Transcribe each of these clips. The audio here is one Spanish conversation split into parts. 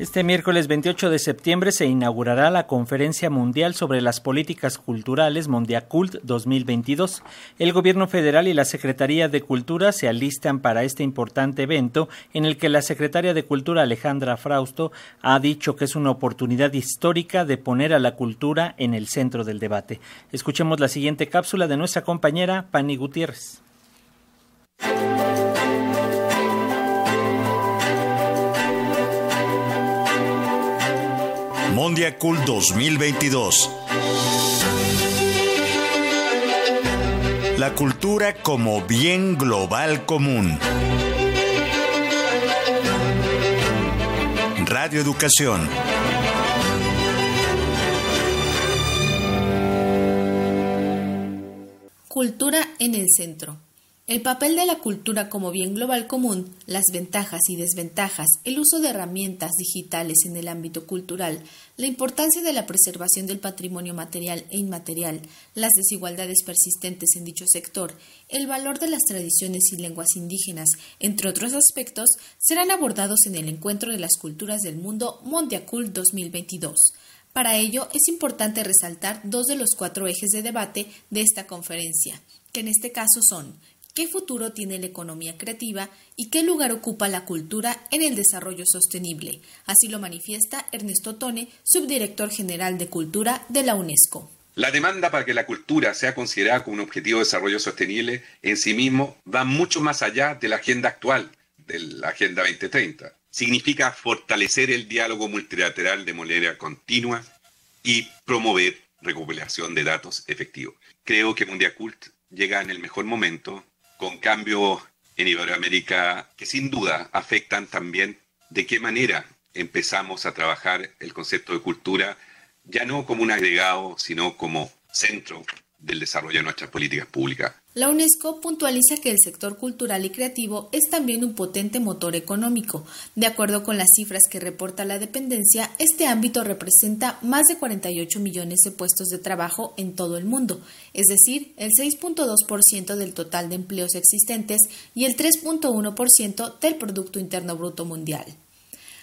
Este miércoles 28 de septiembre se inaugurará la Conferencia Mundial sobre las Políticas Culturales Mondiacult 2022. El Gobierno federal y la Secretaría de Cultura se alistan para este importante evento en el que la Secretaria de Cultura Alejandra Frausto ha dicho que es una oportunidad histórica de poner a la cultura en el centro del debate. Escuchemos la siguiente cápsula de nuestra compañera Pani Gutiérrez. Mondiacul 2022. La cultura como bien global común. Radio Educación. Cultura en el centro. El papel de la cultura como bien global común, las ventajas y desventajas, el uso de herramientas digitales en el ámbito cultural, la importancia de la preservación del patrimonio material e inmaterial, las desigualdades persistentes en dicho sector, el valor de las tradiciones y lenguas indígenas, entre otros aspectos, serán abordados en el Encuentro de las Culturas del Mundo Mondiacult 2022. Para ello es importante resaltar dos de los cuatro ejes de debate de esta conferencia, que en este caso son ¿Qué futuro tiene la economía creativa y qué lugar ocupa la cultura en el desarrollo sostenible? Así lo manifiesta Ernesto Tone, subdirector general de Cultura de la UNESCO. La demanda para que la cultura sea considerada como un objetivo de desarrollo sostenible en sí mismo va mucho más allá de la agenda actual, de la Agenda 2030. Significa fortalecer el diálogo multilateral de manera continua y promover recopilación de datos efectivos. Creo que Mundiacult llega en el mejor momento con cambios en Iberoamérica que sin duda afectan también de qué manera empezamos a trabajar el concepto de cultura, ya no como un agregado, sino como centro del desarrollo de nuestras políticas públicas. La UNESCO puntualiza que el sector cultural y creativo es también un potente motor económico. De acuerdo con las cifras que reporta la dependencia, este ámbito representa más de 48 millones de puestos de trabajo en todo el mundo, es decir, el 6.2% del total de empleos existentes y el 3.1% del Producto Interno Bruto Mundial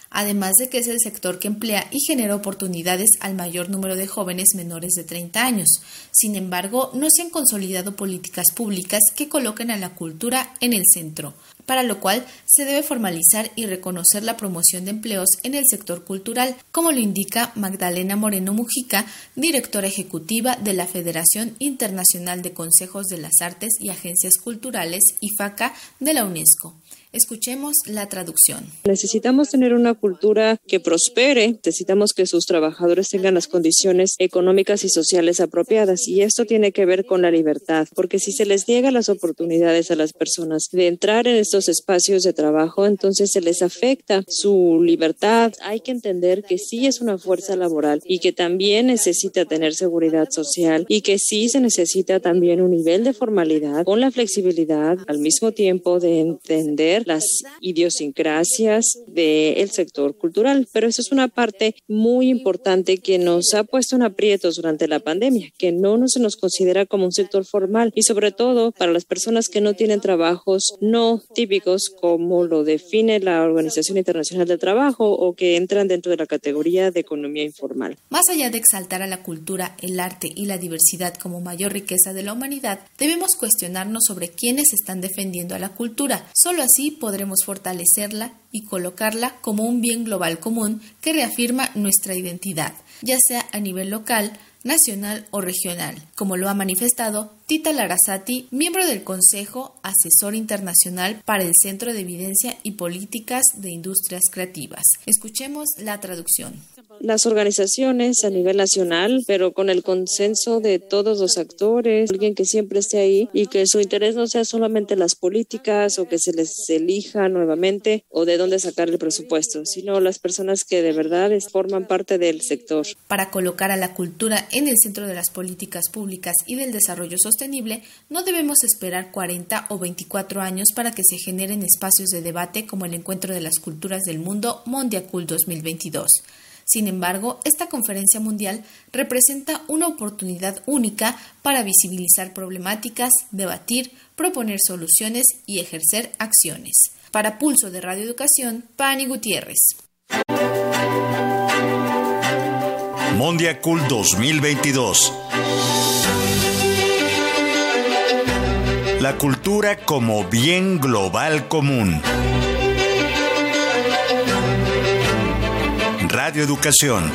además de que es el sector que emplea y genera oportunidades al mayor número de jóvenes menores de 30 años. Sin embargo, no se han consolidado políticas públicas que coloquen a la cultura en el centro, para lo cual se debe formalizar y reconocer la promoción de empleos en el sector cultural, como lo indica Magdalena Moreno Mujica, directora ejecutiva de la Federación Internacional de Consejos de las Artes y Agencias Culturales, IFACA, de la UNESCO. Escuchemos la traducción. Necesitamos tener una cultura que prospere, necesitamos que sus trabajadores tengan las condiciones económicas y sociales apropiadas y esto tiene que ver con la libertad, porque si se les niega las oportunidades a las personas de entrar en estos espacios de trabajo, entonces se les afecta su libertad. Hay que entender que sí es una fuerza laboral y que también necesita tener seguridad social y que sí se necesita también un nivel de formalidad con la flexibilidad al mismo tiempo de entender las idiosincrasias del sector cultural. Pero eso es una parte muy importante que nos ha puesto en aprietos durante la pandemia, que no se nos considera como un sector formal y sobre todo para las personas que no tienen trabajos no típicos como lo define la Organización Internacional del Trabajo o que entran dentro de la categoría de economía informal. Más allá de exaltar a la cultura, el arte y la diversidad como mayor riqueza de la humanidad, debemos cuestionarnos sobre quiénes están defendiendo a la cultura. Solo así podremos fortalecerla y colocarla como un bien global común que reafirma nuestra identidad, ya sea a nivel local, nacional o regional, como lo ha manifestado Tita Larasati, miembro del Consejo Asesor Internacional para el Centro de Evidencia y Políticas de Industrias Creativas. Escuchemos la traducción las organizaciones a nivel nacional, pero con el consenso de todos los actores, alguien que siempre esté ahí y que su interés no sea solamente las políticas o que se les elija nuevamente o de dónde sacar el presupuesto, sino las personas que de verdad forman parte del sector. Para colocar a la cultura en el centro de las políticas públicas y del desarrollo sostenible, no debemos esperar 40 o 24 años para que se generen espacios de debate como el Encuentro de las Culturas del Mundo Mondiacul 2022. Sin embargo, esta conferencia mundial representa una oportunidad única para visibilizar problemáticas, debatir, proponer soluciones y ejercer acciones. Para Pulso de Radio Educación, Pani Gutiérrez. Mondiacult 2022. La cultura como bien global común. Radio Educación